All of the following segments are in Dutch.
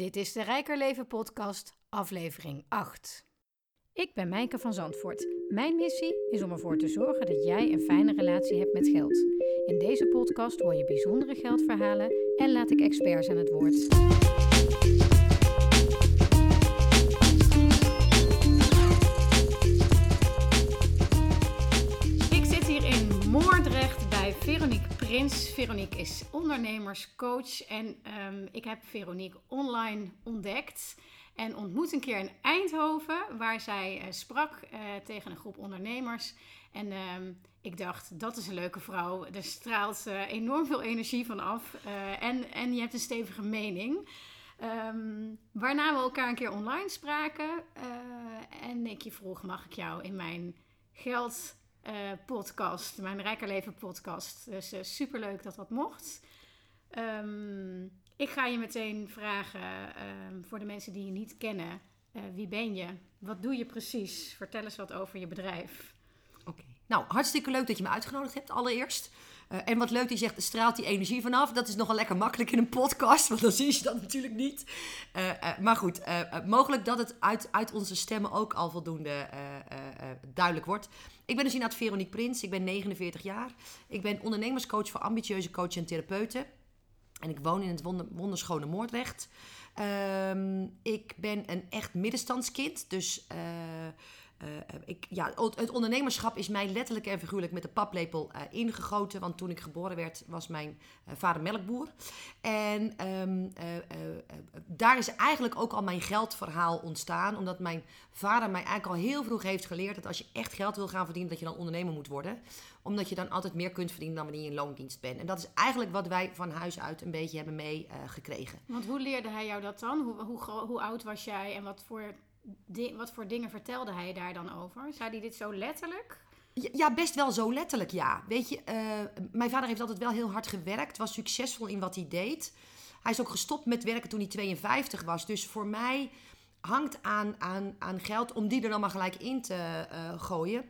Dit is de Rijker Leven podcast, aflevering 8. Ik ben Mijke van Zandvoort. Mijn missie is om ervoor te zorgen dat jij een fijne relatie hebt met geld. In deze podcast hoor je bijzondere geldverhalen en laat ik experts aan het woord. Prins. Veronique is ondernemerscoach en ehm, ik heb Veronique online ontdekt. En ontmoet een keer in Eindhoven, waar zij eh, sprak eh, tegen een groep ondernemers. En ehm, ik dacht, dat is een leuke vrouw. Er straalt eh, enorm veel energie van af. En, en je hebt een stevige mening. Ehm, waarna we elkaar een keer online spraken. en ik je vroeg, mag ik jou in mijn geld eh, podcast, mijn Rijker Leven podcast. Dus super superleuk dat dat mocht. Ehm, ik ga je meteen vragen, ehm, voor de mensen die je niet kennen, eh, wie ben je? Wat doe je precies? Vertel eens wat over je bedrijf. Oké. Nou, hartstikke leuk dat je me uitgenodigd hebt, allereerst. Eh, en wat leuk je zegt, straalt die energie vanaf. Dat is nogal lekker makkelijk in een podcast, want dan zie je dat natuurlijk niet. Eh, eh, maar goed, mogelijk dat het uit, uit onze stemmen ook al voldoende duidelijk wordt. Ik ben dus inderdaad Veronique Prins, ik ben 49 jaar. Ik ben ondernemerscoach voor ambitieuze coaches en therapeuten. En ik woon in het wonder, wonderschone Moordrecht. Ehm, ik ben een echt middenstandskind. Dus eh, eh, ik, ja, het ondernemerschap is mij letterlijk en figuurlijk met de paplepel eh, ingegoten. Want toen ik geboren werd, was mijn vader melkboer. En ehm, eh, eh, eh, daar is eigenlijk ook al mijn geldverhaal ontstaan. Omdat mijn vader mij eigenlijk al heel vroeg heeft geleerd dat als je echt geld wil gaan verdienen, dat je dan ondernemer moet worden. Omdat je dan altijd meer kunt verdienen dan wanneer je in loondienst bent. En dat is eigenlijk wat wij van huis uit een beetje hebben meegekregen. Want hoe leerde hij jou dat dan? Hoe, hoe oud was jij en wat voor, wat voor dingen vertelde hij daar dan over? Zei hij dit zo letterlijk? Ja, ja, best wel zo letterlijk, ja. Weet je, eh, mijn vader heeft altijd wel heel hard gewerkt, was succesvol in wat hij deed. Hij is ook gestopt met werken toen hij 52 was. Dus voor mij hangt aan, aan, aan geld, om die er dan maar gelijk in te eh, gooien,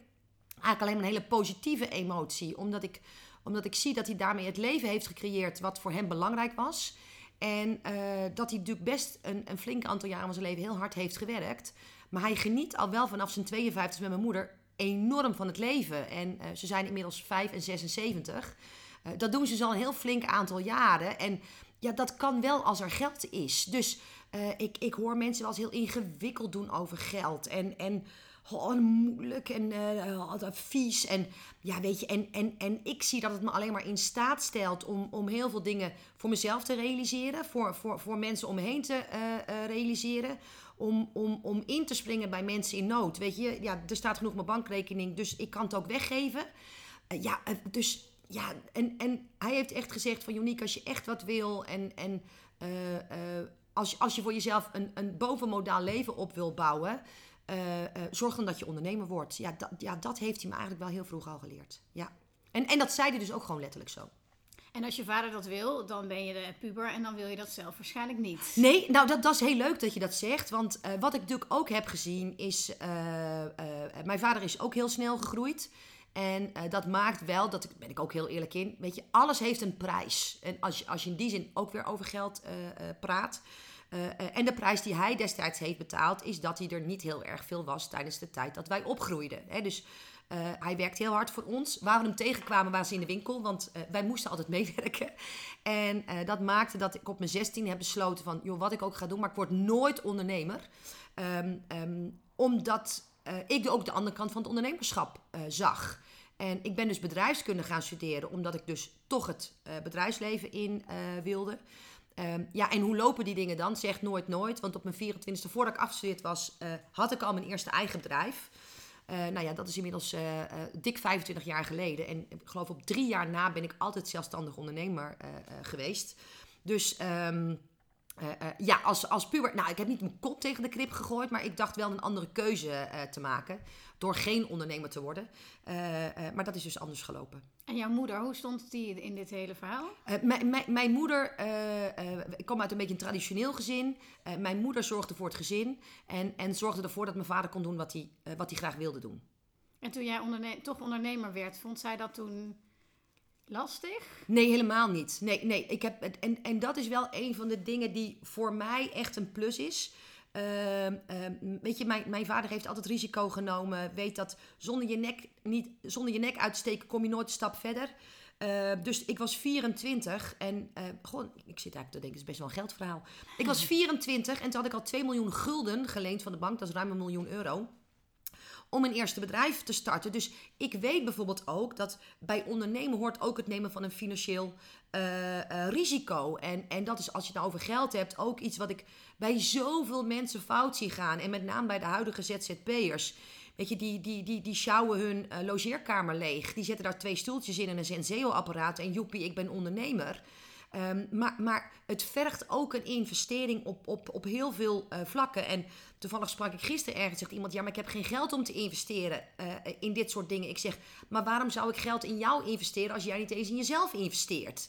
eigenlijk alleen maar een hele positieve emotie. Omdat ik, omdat ik zie dat hij daarmee het leven heeft gecreëerd wat voor hem belangrijk was. En eh, dat hij natuurlijk best een, een flink aantal jaren van zijn leven heel hard heeft gewerkt. Maar hij geniet al wel vanaf zijn 52 met mijn moeder enorm van het leven. En eh, ze zijn inmiddels 5 en 76. Eh, dat doen ze dus al een heel flink aantal jaren. En ja, dat kan wel als er geld is. Dus ik, ik hoor mensen wel eens heel ingewikkeld doen over geld. En, en oh, moeilijk en oh, vies. En ja, weet je, en, en, en ik zie dat het me alleen maar in staat stelt om, om heel veel dingen voor mezelf te realiseren. Voor, voor, voor mensen om me heen te eh, eh, realiseren. Om, om, om in te springen bij mensen in nood. Weet je, ja, er staat genoeg op mijn bankrekening, dus ik kan het ook weggeven. Ja, dus ja, en, en hij heeft echt gezegd van Joniek, als je echt wat wil en, en als, als je voor jezelf een, een bovenmodaal leven op wil bouwen, eh, eh, zorg dan dat je ondernemer wordt. Ja dat, ja, dat heeft hij me eigenlijk wel heel vroeg al geleerd. Ja. En, en dat zei hij dus ook gewoon letterlijk zo. En als je vader dat wil, dan ben je de puber en dan wil je dat zelf waarschijnlijk niet. Nee, nou dat, dat is heel leuk dat je dat zegt. Want eh, wat ik natuurlijk ook heb gezien is... mijn vader is ook heel snel gegroeid. En dat maakt wel, dat ik, ben ik ook heel eerlijk in... Weet je, alles heeft een prijs. En als je, als je in die zin ook weer over geld praat... eh, eh, en de prijs die hij destijds heeft betaald... is dat hij er niet heel erg veel was tijdens de tijd dat wij opgroeiden. Hè? Dus eh, hij werkt heel hard voor ons. Waar we hem tegenkwamen waren ze in de winkel, want wij moesten altijd meewerken. En dat maakte dat ik op mijn 16 heb besloten van, joh, wat ik ook ga doen, maar ik word nooit ondernemer. Ehm, ehm, omdat ik ook de andere kant van het ondernemerschap zag. En ik ben dus bedrijfskunde gaan studeren, omdat ik dus toch het bedrijfsleven in wilde. Ehm, ja, en hoe lopen die dingen dan? Zeg nooit nooit. Want op mijn 24e, voordat ik afgestudeerd was, eh, had ik al mijn eerste eigen bedrijf. Eh, nou ja, dat is inmiddels eh, dik 25 jaar geleden. En ik geloof op drie jaar na ben ik altijd zelfstandig ondernemer geweest. Dus ehm, eh, eh, ja, als, als puber... Nou, ik heb niet mijn kop tegen de krip gegooid... maar ik dacht wel een andere keuze eh, te maken... door geen ondernemer te worden. Maar dat is dus anders gelopen. En jouw moeder, hoe stond die in dit hele verhaal? Mijn- moeder, ik kom uit een beetje een traditioneel gezin. Mijn moeder zorgde voor het gezin en, en zorgde ervoor dat mijn vader kon doen wat hij, wat hij graag wilde doen. En toen jij onderne- toch ondernemer werd, vond zij dat toen lastig? Nee, helemaal niet. Nee, nee. Ik heb, en, en dat is wel een van de dingen die voor mij echt een plus is. Ehm, ehm, weet je, mijn, mijn vader heeft altijd risico genomen. Weet dat zonder je nek, niet, zonder je nek uit te steken kom je nooit een stap verder. Eh, dus ik was 24 en eh, gewoon, ik zit eigenlijk te denken, het is best wel een geldverhaal. Ik was 24 en toen had ik al 2 miljoen gulden geleend van de bank, dat is ruim een miljoen euro om een eerste bedrijf te starten. Dus ik weet bijvoorbeeld ook dat bij ondernemen hoort ook het nemen van een financieel eh, eh, risico. En, en dat is als je het nou over geld hebt ook iets wat ik bij zoveel mensen fout zie gaan. En met name bij de huidige ZZP'ers. Weet je, die, die, die, die sjouwen hun eh, logeerkamer leeg. Die zetten daar twee stoeltjes in en een Senseo-apparaat. En joepie, ik ben ondernemer. Ehm, maar, maar het vergt ook een investering op, op, op heel veel eh, vlakken. En toevallig sprak ik gisteren ergens, zegt iemand... ja, maar ik heb geen geld om te investeren eh, in dit soort dingen. Ik zeg, maar waarom zou ik geld in jou investeren... als jij niet eens in jezelf investeert?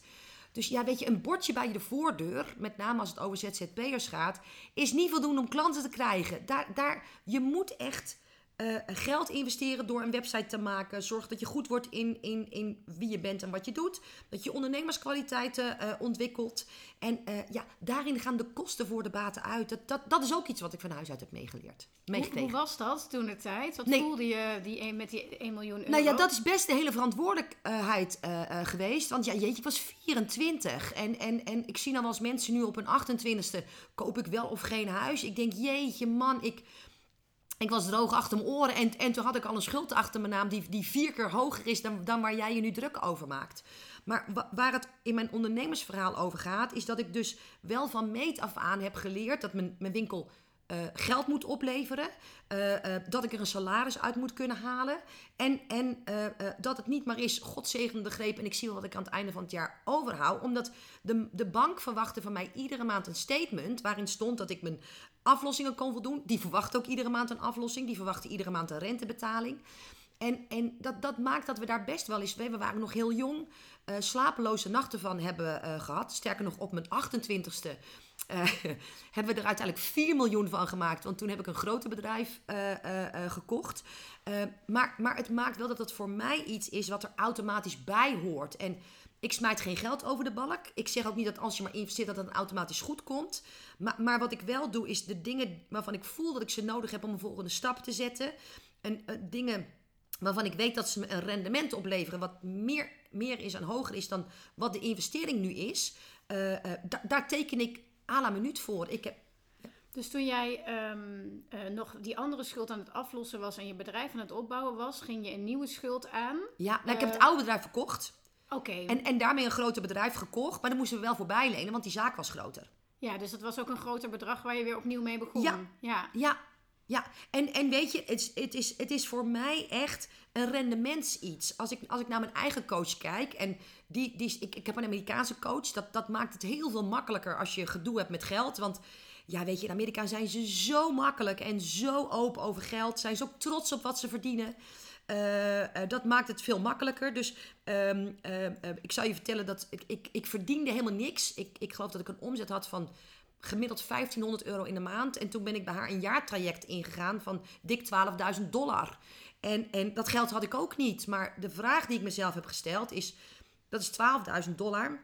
Dus ja, weet je, een bordje bij de voordeur... met name als het over ZZP'ers gaat... is niet voldoende om klanten te krijgen. Daar, daar, je moet echt... eh, geld investeren door een website te maken. Zorg dat je goed wordt in, in, in wie je bent en wat je doet. Dat je ondernemerskwaliteiten eh, ontwikkelt. En eh, ja, daarin gaan de kosten voor de baten uit. Dat, dat, dat is ook iets wat ik van huis uit heb meegeleerd. Hoe, hoe was dat toen de tijd? Wat Nee. voelde je die een, met die 1 miljoen euro? Nou ja, dat is best de hele verantwoordelijkheid geweest. Want ja, jeetje, ik was 24. En, en, en ik zie dan wel eens mensen nu op een 28ste... koop ik wel of geen huis. Ik denk, jeetje man, ik... Ik was droog achter mijn oren en, en toen had ik al een schuld achter mijn naam die, die vier keer hoger is dan, dan waar jij je nu druk over maakt. Maar wa- waar het in mijn ondernemersverhaal over gaat, is dat ik dus wel van meet af aan heb geleerd dat mijn, mijn winkel eh, geld moet opleveren. eh, eh, dat ik er een salaris uit moet kunnen halen. En, en dat het niet maar is, God de greep en ik zie wat ik aan het einde van het jaar overhoud. Omdat de, de bank verwachtte van mij iedere maand een statement waarin stond dat ik mijn aflossingen kon voldoen. Die verwachten ook iedere maand een aflossing. Die verwachten iedere maand een rentebetaling. En, en dat, dat maakt dat we daar best wel eens... We waren nog heel jong, slapeloze nachten van hebben eh, gehad. Sterker nog, op mijn 28ste eh, hebben we er uiteindelijk 4 miljoen van gemaakt. Want toen heb ik een groter bedrijf eh, eh, gekocht. Maar, maar het maakt wel dat het voor mij iets is wat er automatisch bij hoort. En ik smijt geen geld over de balk. Ik zeg ook niet dat als je maar investeert dat het automatisch goed komt. Maar, maar wat ik wel doe is de dingen waarvan ik voel dat ik ze nodig heb om een volgende stap te zetten. En dingen waarvan ik weet dat ze me een rendement opleveren wat meer, meer is en hoger is dan wat de investering nu is. da- daar teken ik à la minuut voor. Ik heb, Dus toen jij ehm, eh, nog die andere schuld aan het aflossen was en je bedrijf aan het opbouwen was, ging je een nieuwe schuld aan. ja, nou, ik heb het Eh, oude bedrijf verkocht. Oké. En, en daarmee een groter bedrijf gekocht. Maar daar moesten we wel voor bijlenen, want die zaak was groter. Ja, dus dat was ook een groter bedrag waar je weer opnieuw mee begon. Ja. ja. Ja, ja. En, en weet je, het, is- het, is, het is voor mij echt een rendementsiets. Als ik, als ik naar mijn eigen coach kijk, en die, die, ik, ik heb een Amerikaanse coach, dat, dat maakt het heel veel makkelijker als je gedoe hebt met geld. Want ja, weet je, in Amerika zijn ze zo makkelijk en zo open over geld. Zijn ze ook trots op wat ze verdienen. Eh, eh, dat maakt het veel makkelijker. Dus ehm, eh, eh, ik zou je vertellen dat ik, ik, ik verdiende helemaal niks. Ik, ik geloof dat ik een omzet had van gemiddeld 1500 euro in de maand. En toen ben ik bij haar een jaartraject ingegaan van dik 12.000 dollar. En, en dat geld had ik ook niet. Maar de vraag die ik mezelf heb gesteld is: dat is 12.000 dollar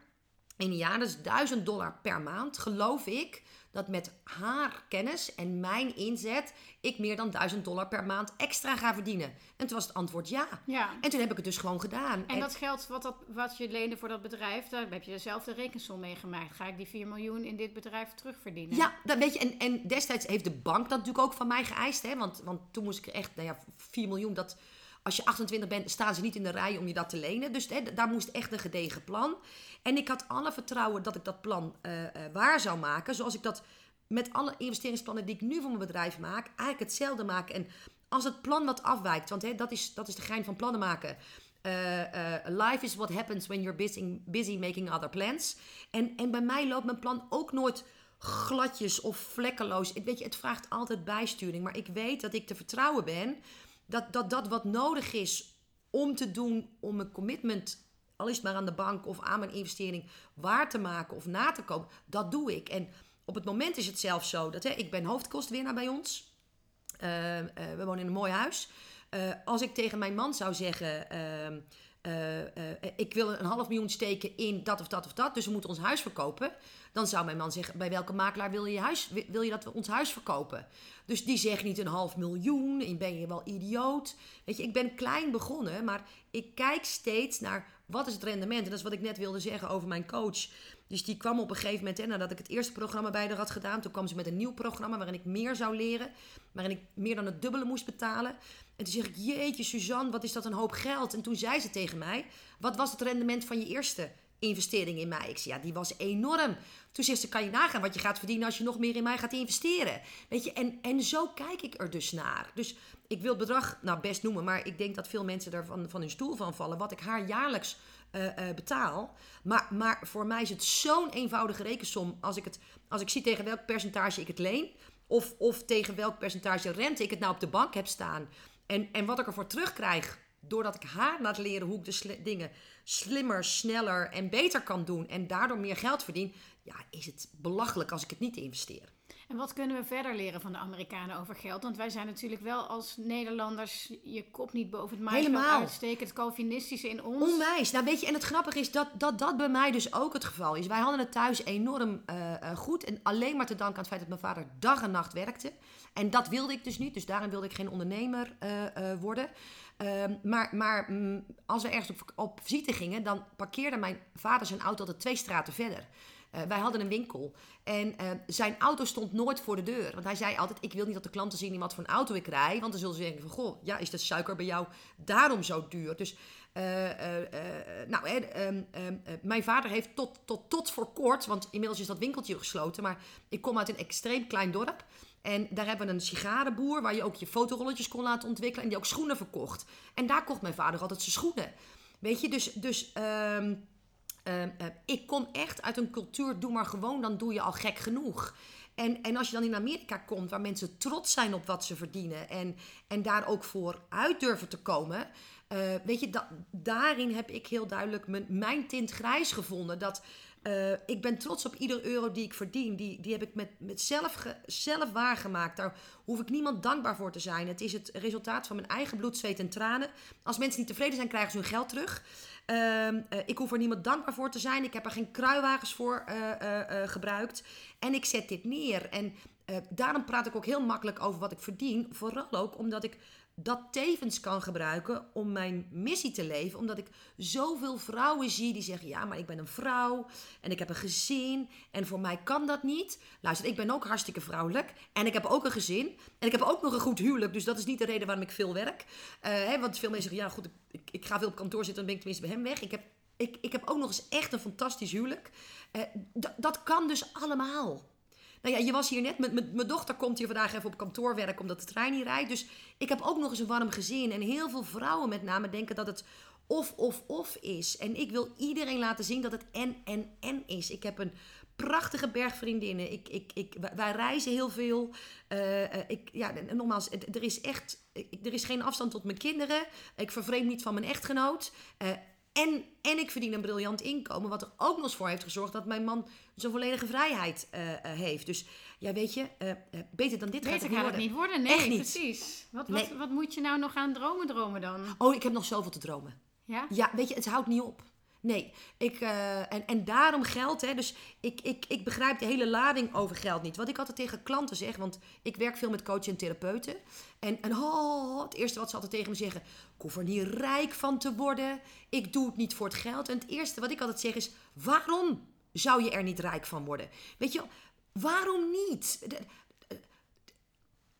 in een jaar, dat is 1000 dollar per maand. Geloof ik dat met haar kennis en mijn inzet ik meer dan 1000 dollar per maand extra ga verdienen? En toen was het antwoord ja. Ja. En toen heb ik het dus gewoon gedaan. En dat geld wat, dat, wat je leende voor dat bedrijf, daar heb je dezelfde rekensom mee gemaakt. Ga ik die 4 miljoen in dit bedrijf terugverdienen? Ja, dat weet je. En, en destijds heeft de bank dat natuurlijk ook van mij geëist. Hè? Want, want toen moest ik er echt, nou ja, 4 miljoen. Dat, als je 28 bent, staan ze niet in de rij om je dat te lenen. Dus hè, daar moest echt een gedegen plan. En ik had alle vertrouwen dat ik dat plan eh, eh, waar zou maken. Zoals ik dat met alle investeringsplannen die ik nu voor mijn bedrijf maak, eigenlijk hetzelfde maak. En als het plan wat afwijkt, want hè, dat, is, dat is de gein van plannen maken. Eh, life is what happens when you're busy, busy making other plans. En, en bij mij loopt mijn plan ook nooit gladjes of vlekkeloos. Weet je, het vraagt altijd bijsturing. Maar ik weet dat ik te vertrouwen ben dat dat, dat wat nodig is om te doen om mijn commitment, al is het maar aan de bank of aan mijn investering, waar te maken of na te komen, dat doe ik. En op het moment is het zelfs zo dat hè, ik ben hoofdkostwinnaar bij ons. Eh, eh, we wonen in een mooi huis. Eh, als ik tegen mijn man zou zeggen. Eh, eh, ik wil een half miljoen steken in dat of dat of dat, dus we moeten ons huis verkopen. Dan zou mijn man zeggen, bij welke makelaar wil je, huis, wil je dat we ons huis verkopen? Dus die zegt niet een half miljoen, en ben je wel idioot. Weet je, ik ben klein begonnen, maar ik kijk steeds naar wat is het rendement. En dat is wat ik net wilde zeggen over mijn coach. Dus die kwam op een gegeven moment, hè, nadat ik het eerste programma bij haar had gedaan, toen kwam ze met een nieuw programma waarin ik meer zou leren, waarin ik meer dan het dubbele moest betalen. En toen zeg ik, jeetje Suzanne, wat is dat een hoop geld? En toen zei ze tegen mij, wat was het rendement van je eerste investering in mij? Ik zei, ja, die was enorm. Toen zegt ze, kan je nagaan wat je gaat verdienen als je nog meer in mij gaat investeren? Weet je, en, en zo kijk ik er dus naar. Dus ik wil het bedrag nou best noemen, maar ik denk dat veel mensen daar van, van hun stoel van vallen. Wat ik haar jaarlijks uh, uh, betaal. Maar, maar voor mij is het zo'n eenvoudige rekensom. Als ik, het, als ik zie tegen welk percentage ik het leen. Of, of tegen welk percentage rente ik het nou op de bank heb staan. En, en wat ik ervoor terugkrijg doordat ik haar laat leren hoe ik de dingen slimmer, sneller en beter kan doen. En daardoor meer geld verdien. Ja, is het belachelijk als ik het niet investeer. En wat kunnen we verder leren van de Amerikanen over geld? Want wij zijn natuurlijk wel als Nederlanders je kop niet boven het maaiveld uitsteken. Het Calvinistische in ons. Onwijs. Nou weet je, en het grappige is dat, dat dat bij mij dus ook het geval is. Wij hadden het thuis enorm uh, goed. En alleen maar te danken aan het feit dat mijn vader dag en nacht werkte. En dat wilde ik dus niet. Dus daarin wilde ik geen ondernemer uh, worden. Uh, maar maar mm, als we ergens op, op visite gingen, dan parkeerde mijn vader zijn auto altijd twee straten verder. Uh, wij hadden een winkel en uh, zijn auto stond nooit voor de deur. Want hij zei altijd, ik wil niet dat de klanten zien wat voor een auto ik rij. Want dan zullen ze denken van, goh, ja, is de suiker bij jou daarom zo duur? Dus, uh, nou, ehm, ehm, mijn vader heeft tot, tot, tot voor kort, want inmiddels is dat winkeltje gesloten. Maar ik kom uit een extreem klein dorp. En daar hebben we een sigarenboer waar je ook je fotorolletjes kon laten ontwikkelen. En die ook schoenen verkocht. En daar kocht mijn vader altijd zijn schoenen. Weet je, dus... dus um, uh, uh, ik kom echt uit een cultuur, doe maar gewoon, dan doe je al gek genoeg. En, en als je dan in Amerika komt, waar mensen trots zijn op wat ze verdienen en, en daar ook voor uit durven te komen, uh, weet je, da daarin heb ik heel duidelijk mijn, mijn tint grijs gevonden. Dat uh, ik ben trots op ieder euro die ik verdien. Die, die heb ik met, met zelf, zelf waargemaakt. Daar hoef ik niemand dankbaar voor te zijn. Het is het resultaat van mijn eigen bloed, zweet en tranen. Als mensen niet tevreden zijn, krijgen ze hun geld terug. Uh, uh, ik hoef er niemand dankbaar voor te zijn. Ik heb er geen kruiwagens voor uh, gebruikt. En ik zet dit neer. En daarom praat ik ook heel makkelijk over wat ik verdien. Vooral ook omdat ik dat tevens kan gebruiken om mijn missie te leven. Omdat ik zoveel vrouwen zie die zeggen: Ja, maar ik ben een vrouw en ik heb een gezin en voor mij kan dat niet. Luister, ik ben ook hartstikke vrouwelijk en ik heb ook een gezin en ik heb ook nog een goed huwelijk. Dus dat is niet de reden waarom ik veel werk. Uh, hè, want veel mensen zeggen: Ja, goed, ik, ik, ga veel op kantoor zitten, dan ben ik tenminste bij hem weg. Ik heb, ik, ik heb ook nog eens echt een fantastisch huwelijk. Uh, dat kan dus allemaal. Nou ja, je was hier net. Mijn dochter komt hier vandaag even op kantoor werken omdat de trein niet rijdt. Dus ik heb ook nog eens een warm gezin. En heel veel vrouwen met name denken dat het of, of, of is. En ik wil iedereen laten zien dat het en, en, en is. Ik heb een prachtige bergvriendinnen. Ik, ik, ik, wij reizen heel veel. Uh, ik, ja, nogmaals, er is echt er is geen afstand tot mijn kinderen. Ik vervreemd niet van mijn echtgenoot. Uh, en, en ik verdien een briljant inkomen. Wat er ook nog eens voor heeft gezorgd dat mijn man zo'n volledige vrijheid uh, uh, heeft. Dus ja, weet je, uh, beter dan dit beter gaat het, gaat niet, het niet worden. Nee, Echt niet. precies. Wat, wat, wat moet je nou nog aan dromen dromen dan? Oh, ik heb nog zoveel te dromen. Ja? Ja, weet je, het houdt niet op. Nee, ik, uh, en, en daarom geld, hè, dus ik, ik, ik begrijp de hele lading over geld niet. Wat ik altijd tegen klanten zeg, want ik werk veel met coaches en therapeuten. En, en oh, het eerste wat ze altijd tegen me zeggen, ik hoef er niet rijk van te worden. Ik doe het niet voor het geld. En het eerste wat ik altijd zeg is, waarom zou je er niet rijk van worden? Weet je, waarom niet?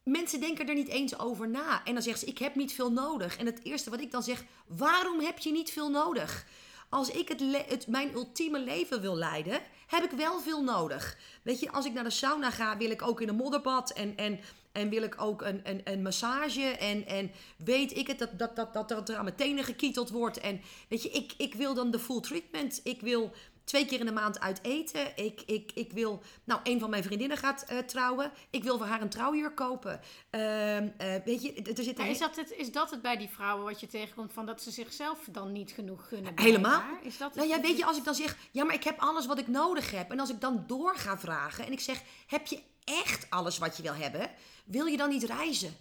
Mensen denken er niet eens over na. En dan zeggen ze, ik heb niet veel nodig. En het eerste wat ik dan zeg, waarom heb je niet veel nodig? Als ik het, mijn ultieme leven wil leiden, heb ik wel veel nodig. Weet je, als ik naar de sauna ga, wil ik ook in een modderbad en, en, en wil ik ook een, een, een massage. En, en weet ik het, dat, dat, dat, dat er aan mijn tenen gekieteld wordt. En weet je, ik, ik wil dan de full treatment. Ik wil twee keer in de maand uit eten. Ik, ik, ik wil, nou, een van mijn vriendinnen gaat uh, trouwen. Ik wil voor haar een trouwjurk kopen. Uh, uh, weet je, er zit is, dat het, is dat het bij die vrouwen wat je tegenkomt, van dat ze zichzelf dan niet genoeg gunnen? Helemaal. Is dat nou ja, weet je, als ik dan zeg, ja, maar ik heb alles wat ik nodig heb. En als ik dan door ga vragen en ik zeg, heb je echt alles wat je wil hebben? Wil je dan niet reizen?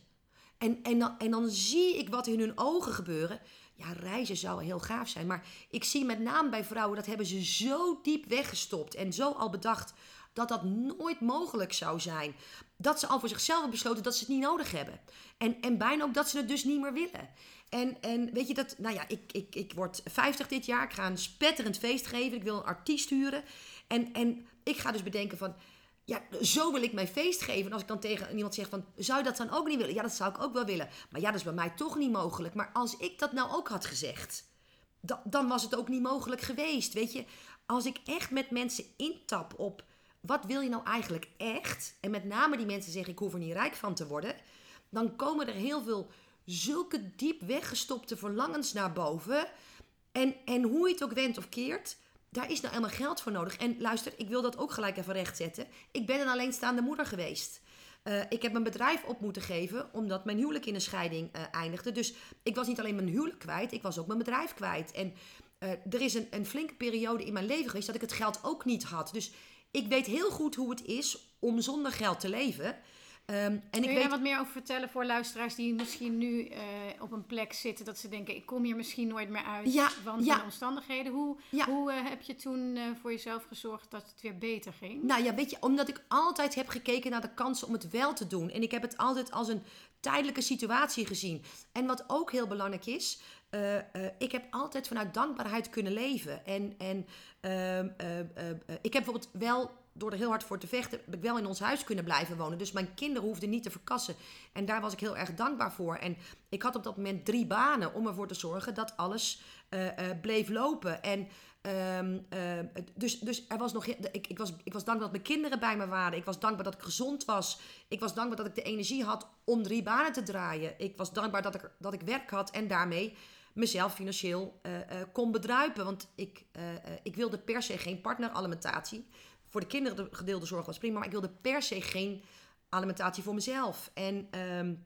En, en, dan, en dan zie ik wat in hun ogen gebeuren. Ja, reizen zou heel gaaf zijn. Maar ik zie met name bij vrouwen, dat hebben ze zo diep weggestopt en zo al bedacht dat dat nooit mogelijk zou zijn. Dat ze al voor zichzelf hebben besloten dat ze het niet nodig hebben. En, en bijna ook dat ze het dus niet meer willen. En, en weet je dat, nou ja, ik, ik, ik word 50 dit jaar. Ik ga een spetterend feest geven. Ik wil een artiest huren. En, en ik ga dus bedenken van, ja, zo wil ik mijn feest geven. En als ik dan tegen iemand zeg van, zou je dat dan ook niet willen? Ja, dat zou ik ook wel willen. Maar ja, dat is bij mij toch niet mogelijk. Maar als ik dat nou ook had gezegd, dan was het ook niet mogelijk geweest. Weet je, als ik echt met mensen intap op, wat wil je nou eigenlijk echt? En met name die mensen zeggen, ik hoef er niet rijk van te worden. Dan komen er heel veel zulke diep weggestopte verlangens naar boven. En, en hoe je het ook wendt of keert, daar is nou helemaal geld voor nodig. En luister, ik wil dat ook gelijk even rechtzetten. Ik ben een alleenstaande moeder geweest. Uh, ik heb mijn bedrijf op moeten geven omdat mijn huwelijk in een scheiding uh, eindigde. Dus ik was niet alleen mijn huwelijk kwijt, ik was ook mijn bedrijf kwijt. En uh, er is een, een flinke periode in mijn leven geweest dat ik het geld ook niet had. Dus ik weet heel goed hoe het is om zonder geld te leven. Um, en Kun je daar wat meer over vertellen voor luisteraars die misschien nu uh, op een plek zitten dat ze denken: ik kom hier misschien nooit meer uit, ja, want ja. van omstandigheden. Hoe, ja. hoe uh, heb je toen uh, voor jezelf gezorgd dat het weer beter ging? Nou ja, weet je, omdat ik altijd heb gekeken naar de kansen om het wel te doen. En ik heb het altijd als een tijdelijke situatie gezien. En wat ook heel belangrijk is, uh, uh, ik heb altijd vanuit dankbaarheid kunnen leven. En, en uh, ik heb bijvoorbeeld wel door er heel hard voor te vechten, heb ik wel in ons huis kunnen blijven wonen. Dus mijn kinderen hoefden niet te verkassen. En daar was ik heel erg dankbaar voor. En ik had op dat moment drie banen om ervoor te zorgen dat alles uh, uh, bleef lopen. En um, uh, dus, dus er was nog. Ik, ik, was, ik was dankbaar dat mijn kinderen bij me waren. Ik was dankbaar dat ik gezond was. Ik was dankbaar dat ik de energie had om drie banen te draaien. Ik was dankbaar dat ik, dat ik werk had en daarmee mezelf financieel kon bedruipen. Want ik, ik wilde per se geen partneralimentatie voor de kinderen de gedeelde zorg was prima, maar ik wilde per se geen alimentatie voor mezelf. En um,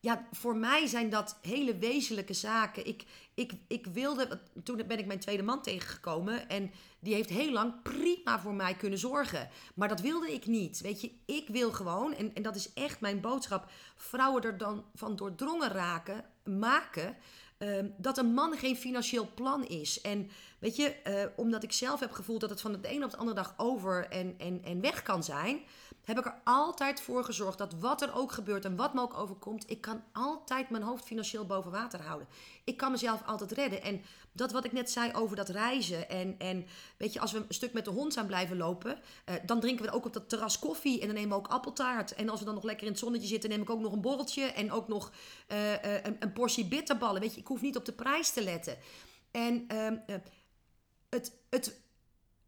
ja, voor mij zijn dat hele wezenlijke zaken. Ik, ik, ik wilde, toen ben ik mijn tweede man tegengekomen en die heeft heel lang prima voor mij kunnen zorgen. Maar dat wilde ik niet. Weet je, ik wil gewoon, en, en dat is echt mijn boodschap, vrouwen er dan van doordrongen raken, maken Um, dat een man geen financieel plan is. En weet je, uh, omdat ik zelf heb gevoeld dat het van de ene op de andere dag over en, en, en weg kan zijn, heb ik er altijd voor gezorgd dat wat er ook gebeurt en wat me ook overkomt, ik kan altijd mijn hoofd financieel boven water houden. Ik kan mezelf altijd redden. En dat wat ik net zei over dat reizen. En, en weet je, als we een stuk met de hond zijn blijven lopen, uh, dan drinken we ook op dat terras koffie en dan nemen we ook appeltaart. En als we dan nog lekker in het zonnetje zitten, neem ik ook nog een borreltje en ook nog uh, een, een, portie bitterballen. Weet je, ik hoef niet op de prijs te letten. En ehm, het, het,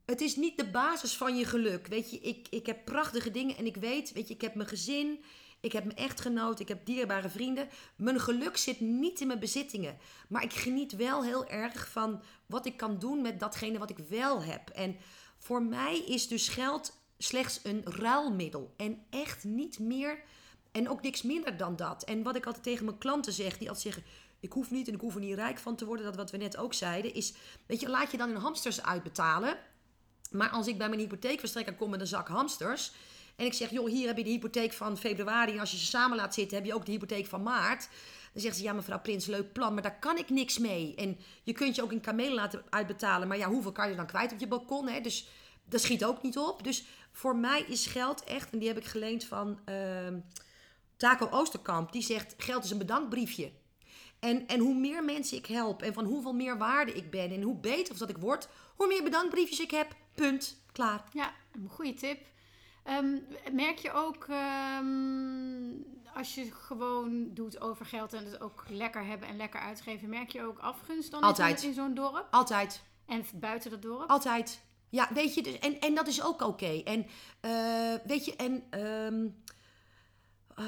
het is niet de basis van je geluk. Weet je, ik, ik heb prachtige dingen en ik weet, weet je, ik heb mijn gezin. Ik heb mijn echtgenoot, ik heb dierbare vrienden. Mijn geluk zit niet in mijn bezittingen. Maar ik geniet wel heel erg van wat ik kan doen met datgene wat ik wel heb. En voor mij is dus geld slechts een ruilmiddel. En echt niet meer en ook niks minder dan dat. En wat ik altijd tegen mijn klanten zeg, die altijd zeggen... ik hoef niet en ik hoef er niet rijk van te worden. Dat wat we net ook zeiden, is... weet je, laat je dan in hamsters uitbetalen... Maar als ik bij mijn hypotheekverstrekker kom met een zak hamsters. En ik zeg, joh, hier heb je de hypotheek van februari. En als je ze samen laat zitten, heb je ook de hypotheek van maart. Dan zegt ze, ja mevrouw Prins, leuk plan, maar daar kan ik niks mee. En je kunt je ook in kamelen laten uitbetalen. Maar ja, hoeveel kan je dan kwijt op je balkon? Hè? Dus dat schiet ook niet op. Dus voor mij is geld echt, en die heb ik geleend van uh, Taco Oosterkamp. Die zegt, geld is een bedankbriefje. En, en hoe meer mensen ik help en van hoeveel meer waarde ik ben en hoe beter of dat ik word, hoe meer bedankbriefjes ik heb. Punt. Klaar. Ja, een goede tip. Um, merk je ook um, als je gewoon doet over geld en het ook lekker hebben en lekker uitgeven, merk je ook afgunst dan Altijd. in, zo'n dorp? Altijd. En buiten dat dorp? Altijd. Ja, weet je, dus, en, en dat is ook oké. Okay. En uh, weet je, en. Um, uh,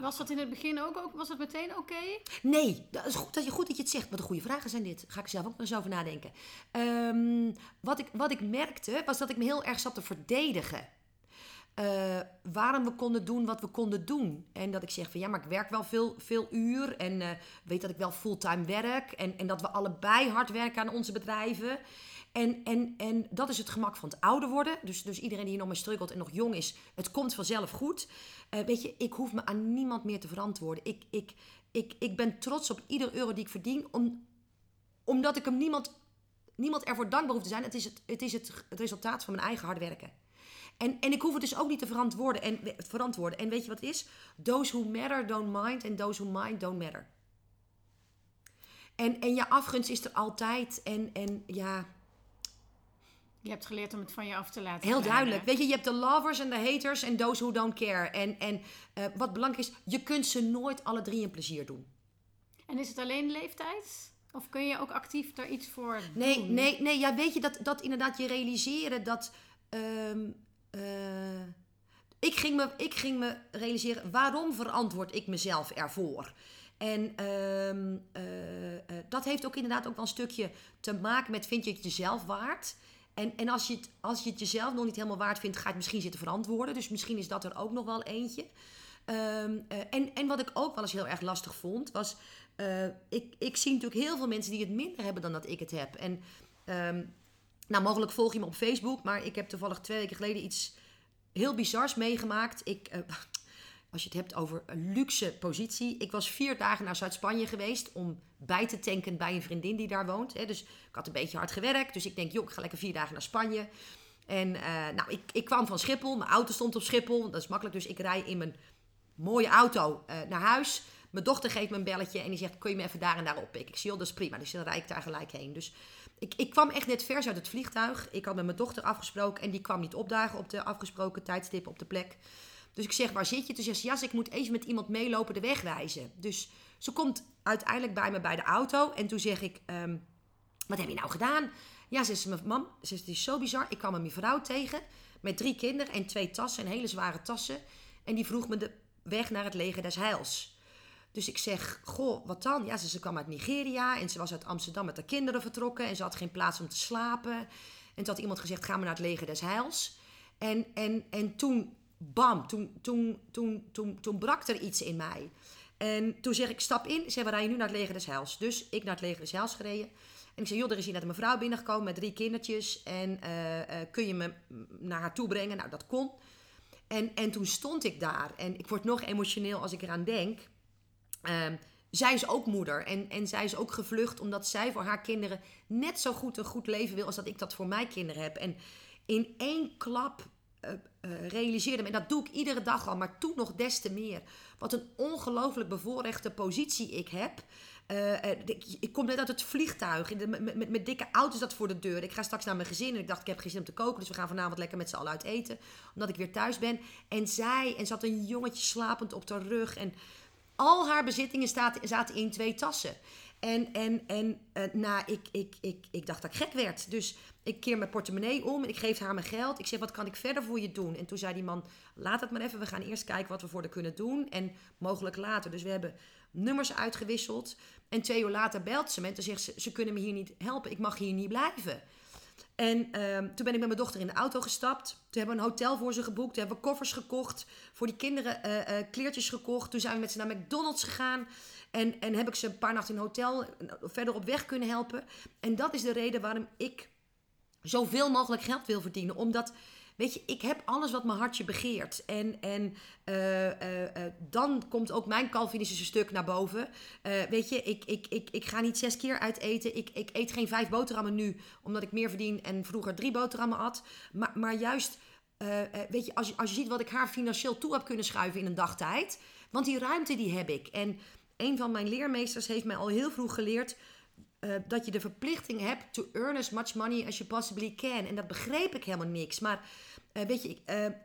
was dat in het begin ook, ook was dat meteen oké? Okay? Nee, dat is goed dat, je, goed dat je het zegt. Wat een goede vragen zijn dit. Ga ik zelf ook nog eens over nadenken. Um, wat, ik, wat ik merkte, was dat ik me heel erg zat te verdedigen. Uh, waarom we konden doen wat we konden doen. En dat ik zeg van ja, maar ik werk wel veel, veel uur. En uh, weet dat ik wel fulltime werk. En, en dat we allebei hard werken aan onze bedrijven. En, en, en dat is het gemak van het ouder worden. Dus, dus iedereen die hier nog mee struggelt en nog jong is, het komt vanzelf goed. Uh, weet je, ik hoef me aan niemand meer te verantwoorden. Ik, ik, ik, ik ben trots op ieder euro die ik verdien, om, omdat ik hem niemand, niemand ervoor dankbaar hoef te zijn. Het is het, het, is het, het resultaat van mijn eigen hard werken. En, en ik hoef het dus ook niet te verantwoorden. En, verantwoorden. en weet je wat het is? Those who matter don't mind and those who mind don't matter. En, en ja, afgunst is er altijd. En, en ja... Je hebt geleerd om het van je af te laten. Heel duidelijk. Weet je, je hebt de lovers en de haters en those who don't care. En, en uh, wat belangrijk is, je kunt ze nooit alle drie een plezier doen. En is het alleen leeftijd? Of kun je ook actief daar iets voor nee, doen? Nee, nee, ja, weet je, dat, dat inderdaad je realiseren dat... Um, uh, ik, ging me, ik ging me realiseren, waarom verantwoord ik mezelf ervoor? En uh, uh, dat heeft ook inderdaad ook wel een stukje te maken met vind je het jezelf waard? En, en als, je het, als je het jezelf nog niet helemaal waard vindt, ga je het misschien zitten verantwoorden. Dus misschien is dat er ook nog wel eentje. Um, en, en wat ik ook wel eens heel erg lastig vond, was... ik, ik zie natuurlijk heel veel mensen die het minder hebben dan dat ik het heb. En um, nou, mogelijk volg je me op Facebook, maar ik heb toevallig twee weken geleden iets heel bizars meegemaakt. Ik, uh, als je het hebt over een luxe positie. Ik was vier dagen naar Zuid-Spanje geweest om bij te tanken bij een vriendin die daar woont. Hè. Dus ik had een beetje hard gewerkt. Dus ik denk, joh, ik ga lekker vier dagen naar Spanje. En uh, nou, ik, ik kwam van Schiphol. Mijn auto stond op Schiphol. Dat is makkelijk. Dus ik rij in mijn mooie auto uh, naar huis. Mijn dochter geeft me een belletje en die zegt: Kun je me even daar en daar oppikken? Ik zie, joh, dat is prima. Dus dan rijd ik daar gelijk heen. Dus ik, ik kwam echt net vers uit het vliegtuig. Ik had met mijn dochter afgesproken en die kwam niet opdagen op de afgesproken tijdstip op de plek. Dus ik zeg, waar zit je? Toen zegt ze, ja, ik moet even met iemand meelopen de weg wijzen. Dus ze komt uiteindelijk bij me bij de auto. En toen zeg ik, um, wat heb je nou gedaan? Ja, ze zegt, mam, ze zegt, het is zo bizar. Ik kwam een vrouw tegen met drie kinderen en twee tassen, en hele zware tassen. En die vroeg me de weg naar het leger des heils. Dus ik zeg, goh, wat dan? Ja, ze, ze kwam uit Nigeria en ze was uit Amsterdam met haar kinderen vertrokken. En ze had geen plaats om te slapen. En toen had iemand gezegd, ga maar naar het leger des heils. En, en, en toen, bam, toen, toen, toen, toen, toen brak er iets in mij. En toen zeg ik, stap in. Zeg, we rijden nu naar het leger des heils. Dus ik naar het leger des heils gereden. En ik zei, joh, er is hier net een mevrouw binnengekomen met drie kindertjes. En uh, uh, kun je me naar haar toe brengen? Nou, dat kon. En, en toen stond ik daar. En ik word nog emotioneel als ik eraan denk. Um, zij is ook moeder en, en zij is ook gevlucht omdat zij voor haar kinderen net zo goed een goed leven wil als dat ik dat voor mijn kinderen heb. En in één klap uh, realiseerde me, en dat doe ik iedere dag al, maar toen nog des te meer, wat een ongelooflijk bevoorrechte positie ik heb. Uh, ik, ik, kom net uit het vliegtuig, met, met, met, dikke auto's dat voor de deur. Ik ga straks naar mijn gezin en ik dacht, ik heb geen zin om te koken, dus we gaan vanavond lekker met z'n allen uit eten, omdat ik weer thuis ben. En zij, en zat een jongetje slapend op de rug en al haar bezittingen zaten in twee tassen. En, en, en uh, ik, ik, ik, ik dacht dat ik gek werd. Dus ik keer mijn portemonnee om en ik geef haar mijn geld. Ik zeg, wat kan ik verder voor je doen? En toen zei die man, laat het maar even. We gaan eerst kijken wat we voor haar kunnen doen. En mogelijk later. Dus we hebben nummers uitgewisseld. En twee uur later belt ze me en toen zegt ze, ze kunnen me hier niet helpen. Ik mag hier niet blijven. En um, toen ben ik met mijn dochter in de auto gestapt. Toen hebben we een hotel voor ze geboekt. Toen hebben we koffers gekocht. Voor die kinderen uh, uh, kleertjes gekocht. Toen zijn we met ze naar McDonald's gegaan. En, en heb ik ze een paar nachten in hotel verder op weg kunnen helpen. En dat is de reden waarom ik zoveel mogelijk geld wil verdienen. Omdat Weet je, ik heb alles wat mijn hartje begeert. En, en uh, uh, dan komt ook mijn Calvinistische stuk naar boven. weet je, ik, ik, ik, ik ga niet zes keer uit eten. Ik, ik eet geen vijf boterhammen nu, omdat ik meer verdien en vroeger drie boterhammen at. Maar, maar juist, weet je als, je, als je ziet wat ik haar financieel toe heb kunnen schuiven in een dagtijd. Want die ruimte die heb ik. En een van mijn leermeesters heeft mij al heel vroeg geleerd uh, dat je de verplichting hebt to earn as much money as you possibly can. En dat begreep ik helemaal niks. Maar uh, weet je,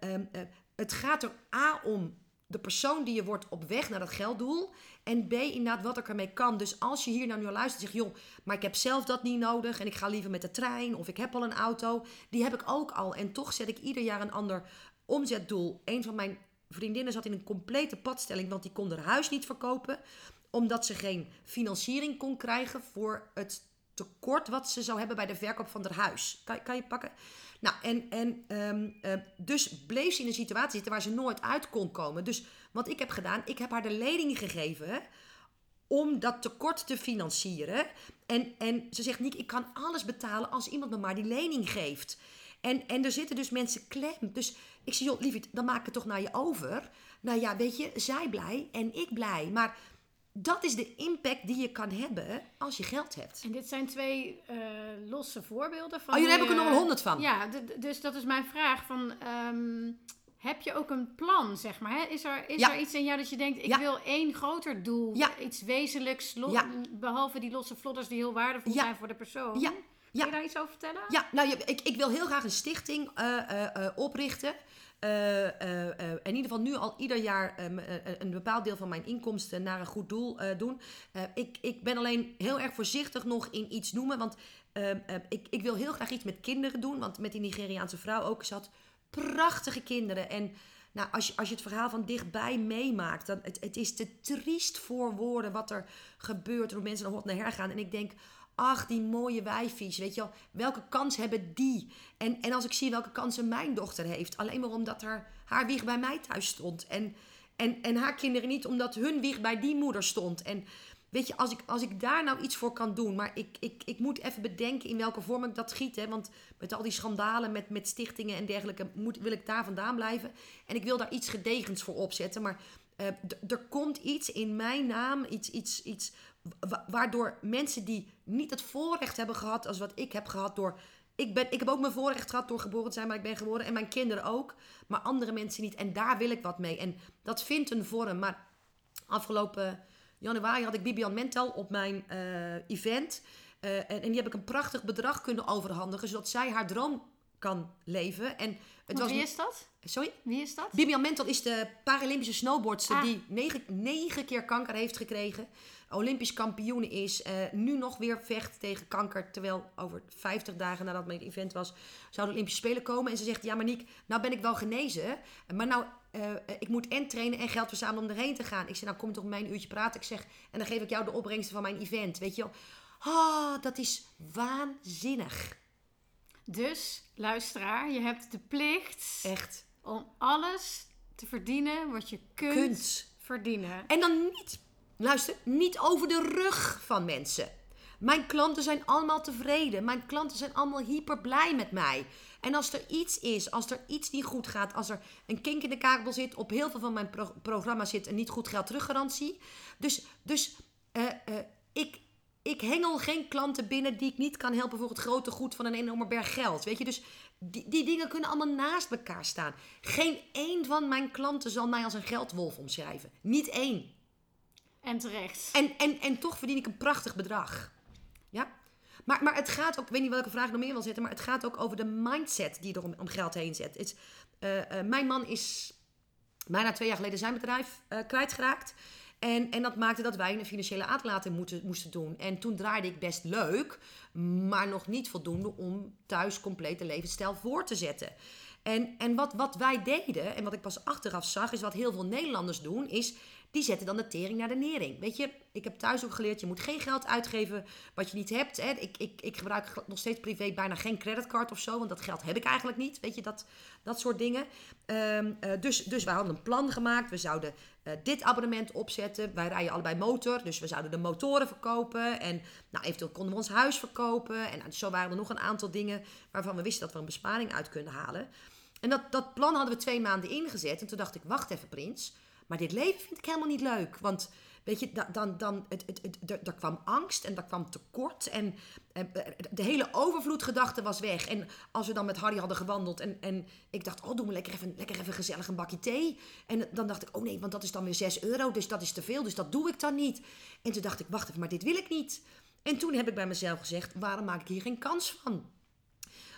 uh, het gaat er A om de persoon die je wordt op weg naar dat gelddoel. En B, inderdaad, wat ik ermee kan. Dus als je hier nou naar luistert en zegt, joh, maar ik heb zelf dat niet nodig. En ik ga liever met de trein. Of ik heb al een auto. Die heb ik ook al. En toch zet ik ieder jaar een ander omzetdoel. Een van mijn vriendinnen zat in een complete padstelling, want die kon haar huis niet verkopen omdat ze geen financiering kon krijgen voor het tekort wat ze zou hebben bij de verkoop van haar huis. Kan, kan je pakken? Nou, en, en um, uh, dus bleef ze in een situatie zitten waar ze nooit uit kon komen. Dus wat ik heb gedaan, ik heb haar de lening gegeven om dat tekort te financieren. En, en ze zegt, Niek, ik kan alles betalen als iemand me maar die lening geeft. En, en er zitten dus mensen klem. Dus ik zeg, joh, lieverd, dan maak ik het toch naar je over. Nou ja, weet je, zij blij en ik blij. Maar dat is de impact die je kan hebben als je geld hebt. En dit zijn twee uh, losse voorbeelden van. Oh, jullie heb ik er nog wel honderd van. Ja, dus dat is mijn vraag. Van, um, heb je ook een plan, zeg maar? Hè? Is, er, is er iets in jou dat je denkt, ik wil één groter doel, iets wezenlijks, behalve die losse vlodders die heel waardevol zijn voor de persoon? Ja. Kun je daar iets over vertellen? Ja, nou, ik, ik wil heel graag een stichting uh, uh, oprichten. in ieder geval nu al ieder jaar ehm, een bepaald deel van mijn inkomsten naar een goed doel doen. ik, ik ben alleen heel erg voorzichtig nog in iets noemen. Want ehm, ik, ik wil heel graag iets met kinderen doen. Want met die Nigeriaanse vrouw ook zat prachtige kinderen. En nou, als, je, als je het verhaal van dichtbij meemaakt, dan het, het is te triest voor woorden wat er gebeurt. Hoe mensen naar hot naar her gaan. En ik denk, ach, die mooie wijfies, weet je wel. Welke kans hebben die? En, en als ik zie welke kansen mijn dochter heeft. Alleen maar omdat er, haar wieg bij mij thuis stond. En, en, en haar kinderen niet, omdat hun wieg bij die moeder stond. En Weet je, als ik, als ik daar nou iets voor kan doen. Maar ik, ik, ik moet even bedenken in welke vorm ik dat giet. Hè, want met al die schandalen met, met stichtingen en dergelijke moet, wil ik daar vandaan blijven. En ik wil daar iets gedegens voor opzetten. Maar uh, er komt iets in mijn naam. Iets, iets, iets waardoor mensen die niet het voorrecht hebben gehad als wat ik heb gehad door... Ik, ben, ik heb ook mijn voorrecht gehad door geboren te zijn, maar ik ben geboren. En mijn kinderen ook. Maar andere mensen niet. En daar wil ik wat mee. En dat vindt een vorm. Maar afgelopen januari had ik Bibian Mentel op mijn uh, event. Uh, en, en, die heb ik een prachtig bedrag kunnen overhandigen, zodat zij haar droom kan leven. En het was wie is dat? Sorry? Wie is dat? Bibian Mentel is de Paralympische snowboardster ah. die negen, negen keer kanker heeft gekregen. Olympisch kampioen is. Uh, nu nog weer vecht tegen kanker. Terwijl over 50 dagen nadat mijn event was, zouden de Olympische Spelen komen. En ze zegt, ja Maniek, nou ben ik wel genezen. Maar nou uh, ik moet en trainen en geld verzamelen om erheen te gaan. Ik zeg, nou kom toch mijn uurtje praten. Ik zeg, en dan geef ik jou de opbrengsten van mijn event. Weet je wel. Ah, dat is waanzinnig. Dus, luisteraar, je hebt de plicht... Echt. Om alles te verdienen wat je kunt, verdienen. En dan niet, luister, niet over de rug van mensen. Mijn klanten zijn allemaal tevreden. Mijn klanten zijn allemaal hyper blij met mij. En als er iets is, als er iets niet goed gaat, als er een kink in de kabel zit, op heel veel van mijn pro programma's zit een niet goed geld teruggarantie. Dus, dus uh, uh, ik, ik hengel geen klanten binnen die ik niet kan helpen voor het grote goed van een enorme berg geld. Weet je, dus die, die dingen kunnen allemaal naast elkaar staan. Geen één van mijn klanten zal mij als een geldwolf omschrijven. Niet één. En terecht. En, en, en toch verdien ik een prachtig bedrag. Ja? Maar, maar het gaat ook, ik weet niet welke vraag ik nog meer wil zetten, maar het gaat ook over de mindset die er om, om geld heen zet. Uh, uh, mijn man is bijna twee jaar geleden zijn bedrijf uh, kwijtgeraakt. En, en dat maakte dat wij een financiële uitlating moeten, moesten doen. En toen draaide ik best leuk, maar nog niet voldoende om thuis complete levensstijl voor te zetten. En, en wat, wat wij deden, en wat ik pas achteraf zag, is wat heel veel Nederlanders doen, is die zetten dan de tering naar de nering. Weet je, ik heb thuis ook geleerd, je moet geen geld uitgeven wat je niet hebt. Hè. Ik, ik, ik gebruik nog steeds privé bijna geen creditcard of zo, want dat geld heb ik eigenlijk niet. Weet je, dat, dat soort dingen. Um, uh, dus, dus we hadden een plan gemaakt. We zouden uh, dit abonnement opzetten. Wij rijden allebei motor, dus we zouden de motoren verkopen. En nou, eventueel konden we ons huis verkopen. En nou, zo waren er nog een aantal dingen waarvan we wisten dat we een besparing uit kunnen halen. En dat, dat plan hadden we twee maanden ingezet. En toen dacht ik, wacht even Prins, maar dit leven vind ik helemaal niet leuk. Want weet je, dan, dan, het, het, het, er, kwam angst en er kwam tekort. En, de hele overvloedgedachte was weg. En als we dan met Harry hadden gewandeld en, en ik dacht, oh, doe me lekker even, lekker even gezellig een bakje thee. En dan dacht ik, oh nee, want dat is dan weer 6 euro, dus dat is te veel, dus dat doe ik dan niet. En toen dacht ik, wacht even, maar dit wil ik niet. En toen heb ik bij mezelf gezegd, waarom maak ik hier geen kans van?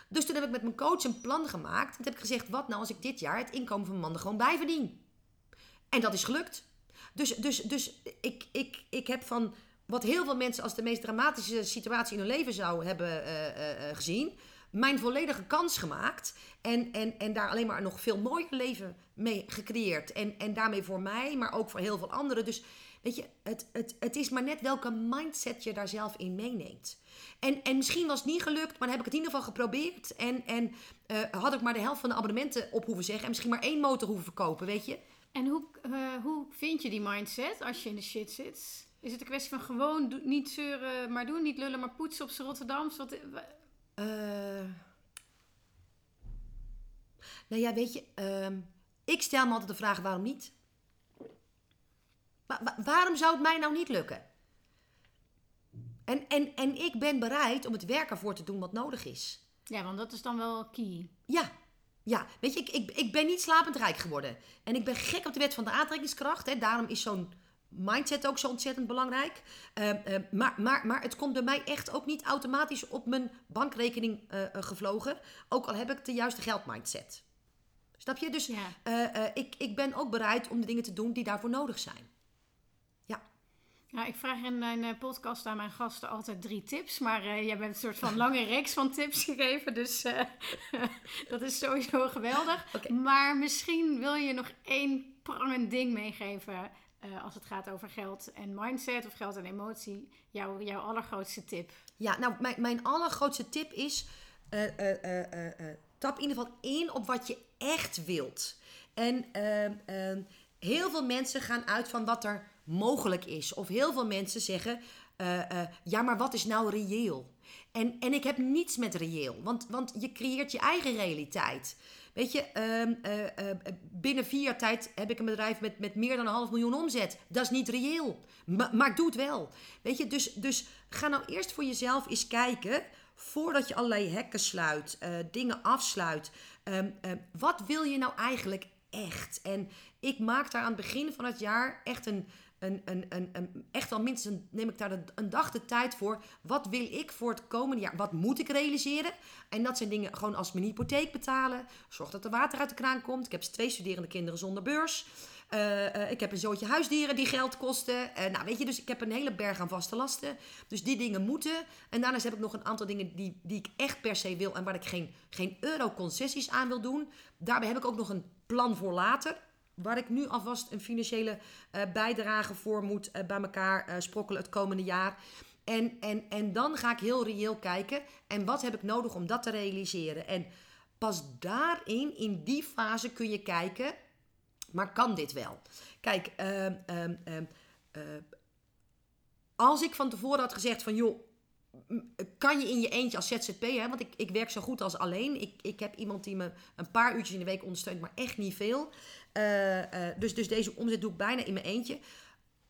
Dus toen heb ik met mijn coach een plan gemaakt. En toen heb ik gezegd, wat nou als ik dit jaar het inkomen van mijn man er gewoon bij verdien? En dat is gelukt. Dus, dus, dus ik, ik, ik heb van wat heel veel mensen als de meest dramatische situatie in hun leven zouden hebben uh, uh, gezien, mijn volledige kans gemaakt. En, en, en daar alleen maar nog veel mooier leven mee gecreëerd. En, en daarmee voor mij, maar ook voor heel veel anderen. Dus weet je, het, het, het is maar net welke mindset je daar zelf in meeneemt. En, en misschien was het niet gelukt, maar dan heb ik het in ieder geval geprobeerd. En, en had ik maar de helft van de abonnementen op hoeven zeggen. En misschien maar één motor hoeven verkopen, weet je. En hoe, uh, hoe vind je die mindset als je in de shit zit? Is het een kwestie van gewoon do- niet zeuren, maar doen, niet lullen, maar poetsen op z'n Rotterdams? Wat, wa- Eh, nou ja, weet je, ehm, ik stel me altijd de vraag waarom niet? Wa- wa- waarom zou het mij nou niet lukken? En, en, en ik ben bereid om het werk ervoor te doen wat nodig is. ja, want dat is dan wel key. Ja, ja. Weet je, ik, ik, ik ben niet slapend rijk geworden. En ik ben gek op de wet van de aantrekkingskracht. Hè. Daarom is zo'n mindset ook zo ontzettend belangrijk. Eh, eh, maar, maar, maar het komt bij mij echt ook niet automatisch op mijn bankrekening eh, eh, gevlogen. Ook al heb ik de juiste geldmindset. Snap je? Dus Ja. eh, ik, ik ben ook bereid om de dingen te doen die daarvoor nodig zijn. Ja. Ja, ik vraag in mijn eh, podcast aan mijn gasten altijd drie tips. Maar eh, jij bent een soort van lange reeks van tips gegeven. Dus eh, dat is sowieso geweldig. Maar misschien wil je nog één prangend ding meegeven. als het gaat over geld en mindset of geld en emotie. Jouw, jouw allergrootste tip. Ja, nou, mijn, mijn allergrootste tip is: tap in ieder geval in op wat je echt wilt. En ehm, ehm, heel veel mensen gaan uit van wat er mogelijk is. Of heel veel mensen zeggen: eh, eh, ja, maar wat is nou reëel? En, en ik heb niets met reëel, want, want je creëert je eigen realiteit. Weet je, ehm, eh, binnen vier jaar tijd heb ik een bedrijf met, met meer dan een half miljoen omzet. Dat is niet reëel, Ma- maar ik doe het wel. Weet je, dus, dus ga nou eerst voor jezelf eens kijken, voordat je allerlei hekken sluit, dingen afsluit. Ehm, ehm, wat wil je nou eigenlijk echt? En ik maak daar aan het begin van het jaar echt een, een, echt al minstens neem ik daar een dag de tijd voor. Wat wil ik voor het komende jaar? Wat moet ik realiseren? En dat zijn dingen gewoon als mijn hypotheek betalen. Zorg dat er water uit de kraan komt. Ik heb twee studerende kinderen zonder beurs. Eh, eh, ik heb een zootje huisdieren die geld kosten. Eh, nou, weet je, dus ik heb een hele berg aan vaste lasten. Dus die dingen moeten. En daarnaast heb ik nog een aantal dingen die, die ik echt per se wil en waar ik geen, geen euro concessies aan wil doen. Daarbij heb ik ook nog een plan voor later. Waar ik nu alvast een financiële eh, bijdrage voor moet eh, bij elkaar eh, sprokkelen het komende jaar. En, en, en dan ga ik heel reëel kijken. En wat heb ik nodig om dat te realiseren? En pas daarin, in die fase, kun je kijken. Maar kan dit wel? Kijk, ehm, ehm, ehm, eh, als ik van tevoren had gezegd van joh, kan je in je eentje als ZZP'er, want ik, ik werk zo goed als alleen. Ik, ik heb iemand die me een paar uurtjes in de week ondersteunt, maar echt niet veel. Eh, eh, dus, dus deze omzet doe ik bijna in mijn eentje.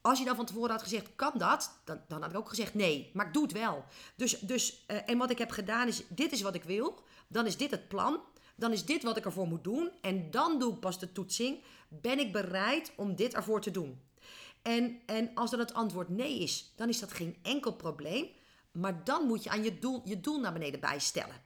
Als je dan van tevoren had gezegd, kan dat? Dan, dan had ik ook gezegd, nee, maar ik doe het wel. Dus, dus, eh, en wat ik heb gedaan is, dit is wat ik wil. Dan is dit het plan. Dan is dit wat ik ervoor moet doen. En dan doe ik pas de toetsing. Ben ik bereid om dit ervoor te doen? En, en als dan het antwoord nee is, dan is dat geen enkel probleem. Maar dan moet je aan je doel, je doel naar beneden bijstellen.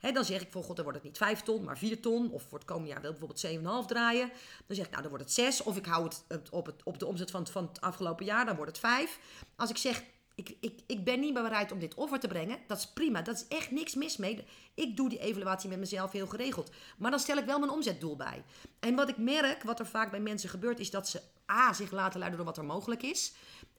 Dan zeg ik van god, dan wordt het niet 5 ton, maar 4 ton. Of voor het komende jaar wil ik bijvoorbeeld 7,5 draaien. Dan zeg ik, nou dan wordt het 6. Of ik hou het, op, op de omzet van het, van het afgelopen jaar, dan wordt het 5. Als ik zeg, ik, ik, ik ben niet bereid om dit offer te brengen, dat is prima. Dat is echt niks mis mee. Ik doe die evaluatie met mezelf heel geregeld. Maar dan stel ik wel mijn omzetdoel bij. En wat ik merk, wat er vaak bij mensen gebeurt, is dat ze A, zich laten leiden door wat er mogelijk is.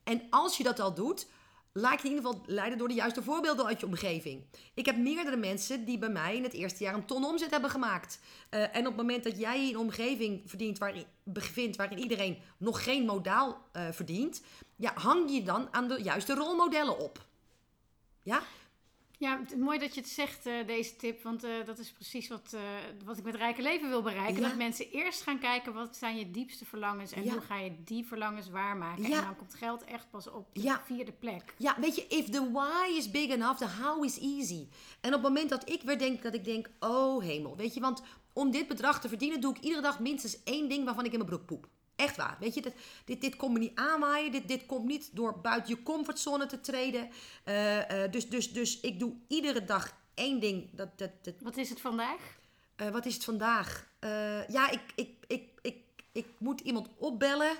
En als je dat al doet, laat je in ieder geval leiden door de juiste voorbeelden uit je omgeving. Ik heb meerdere mensen die bij mij in het eerste jaar een ton omzet hebben gemaakt. Eh, en op het moment dat jij een omgeving verdient waarin, bevindt waarin iedereen nog geen modaal eh, verdient, ja, hang je dan aan de juiste rolmodellen op. Ja? Ja, mooi dat je het zegt, eh, deze tip. Want eh, dat is precies wat, eh, wat ik met Rijke Leven wil bereiken. Ja. Dat mensen eerst gaan kijken, wat zijn je diepste verlangens? En Ja. hoe ga je die verlangens waarmaken? Ja. En dan komt geld echt pas op de vierde plek. Ja, weet je, if the why is big enough, the how is easy. En op het moment dat ik weer denk, dat ik denk, oh hemel, weet je, want om dit bedrag te verdienen doe ik iedere dag minstens één ding waarvan ik in mijn broek poep. Echt waar, weet je, dit, dit, dit komt me niet aanwaaien, dit, dit komt niet door buiten je comfortzone te treden. Eh, eh, dus, dus, dus ik doe iedere dag één ding, dat, dat, dat, Wat is het vandaag? eh, wat is het vandaag? Ja, ik, ik, ik, ik, ik moet iemand opbellen.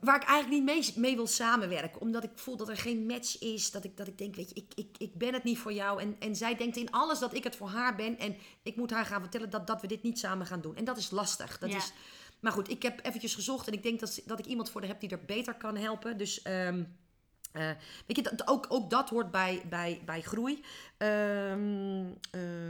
Waar ik eigenlijk niet mee, mee wil samenwerken. Omdat ik voel dat er geen match is. Dat ik, dat ik denk, weet je, ik, ik, ik ben het niet voor jou. En, en zij denkt in alles dat ik het voor haar ben. En ik moet haar gaan vertellen dat, dat we dit niet samen gaan doen. En dat is lastig. Dat Ja. is, maar goed, ik heb eventjes gezocht. En ik denk dat, dat ik iemand voor haar heb die er beter kan helpen. Dus... eh, weet je, dat, ook, ook dat hoort bij, bij, bij groei. Eh,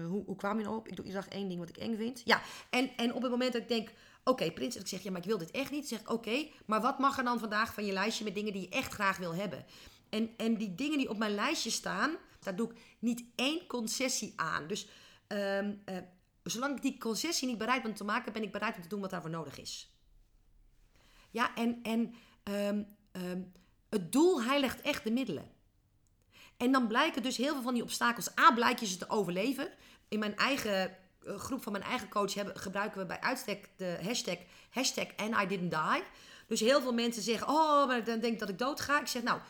hoe, hoe kwam je nou op? Ik dag één ding wat ik eng vind. Ja, en, en op het moment dat ik denk... oké, Prins. En ik zeg, ja, maar ik wil dit echt niet. Zeg oké, maar wat mag er dan vandaag van je lijstje met dingen die je echt graag wil hebben? En, en die dingen die op mijn lijstje staan, daar doe ik niet één concessie aan. Dus eh, zolang ik die concessie niet bereid ben te maken, ben ik bereid om te doen wat daarvoor nodig is. Ja, en, en ehm, ehm, het doel heiligt echt de middelen. En dan blijken dus heel veel van die obstakels. A, blijkt je ze te overleven. In mijn eigen eh, groep van mijn eigen coach hebben, gebruiken we bij uitstek de hashtag, hashtag I didn't die. Dus heel veel mensen zeggen, oh, maar dan denk ik dat ik dood ga. Ik zeg, nou,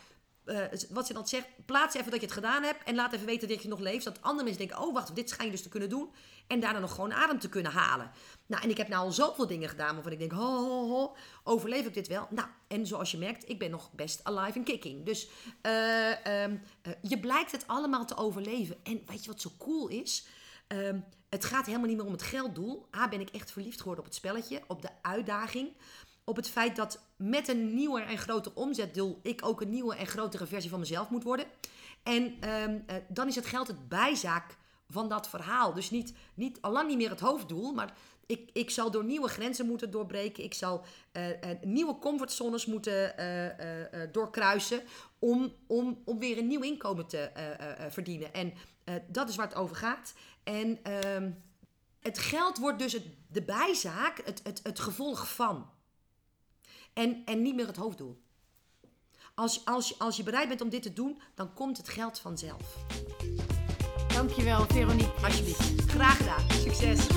uh, wat ze dan zegt, plaats even dat je het gedaan hebt en laat even weten dat je nog leeft. Dat andere mensen denken, oh wacht, dit schijn je dus te kunnen doen. En daarna nog gewoon adem te kunnen halen. Nou, en ik heb nou al zoveel dingen gedaan waarvan ik denk, ho, ho, ho, overleef ik dit wel? Nou, en zoals je merkt, ik ben nog best alive and kicking. Dus uh, um, uh, je blijkt het allemaal te overleven. En weet je wat zo cool is? Um, het gaat helemaal niet meer om het gelddoel. A, ben ik echt verliefd geworden op het spelletje, op de uitdaging op het feit dat met een nieuwer en groter omzetdoel ik ook een nieuwe en grotere versie van mezelf moet worden. En um, uh, dan is het geld het bijzaak van dat verhaal. Dus niet, niet allang niet meer het hoofddoel, maar ik, ik zal door nieuwe grenzen moeten doorbreken. Ik zal uh, uh, nieuwe comfortzones moeten doorkruisen om, om, om weer een nieuw inkomen te verdienen. En dat is waar het over gaat. En ehm, het geld wordt dus het, de bijzaak, het, het, het gevolg van. En, en niet meer het hoofddoel. Als, als, als je bereid bent om dit te doen, dan komt het geld vanzelf. Dankjewel, Veronique. Alsjeblieft. Graag gedaan. Succes.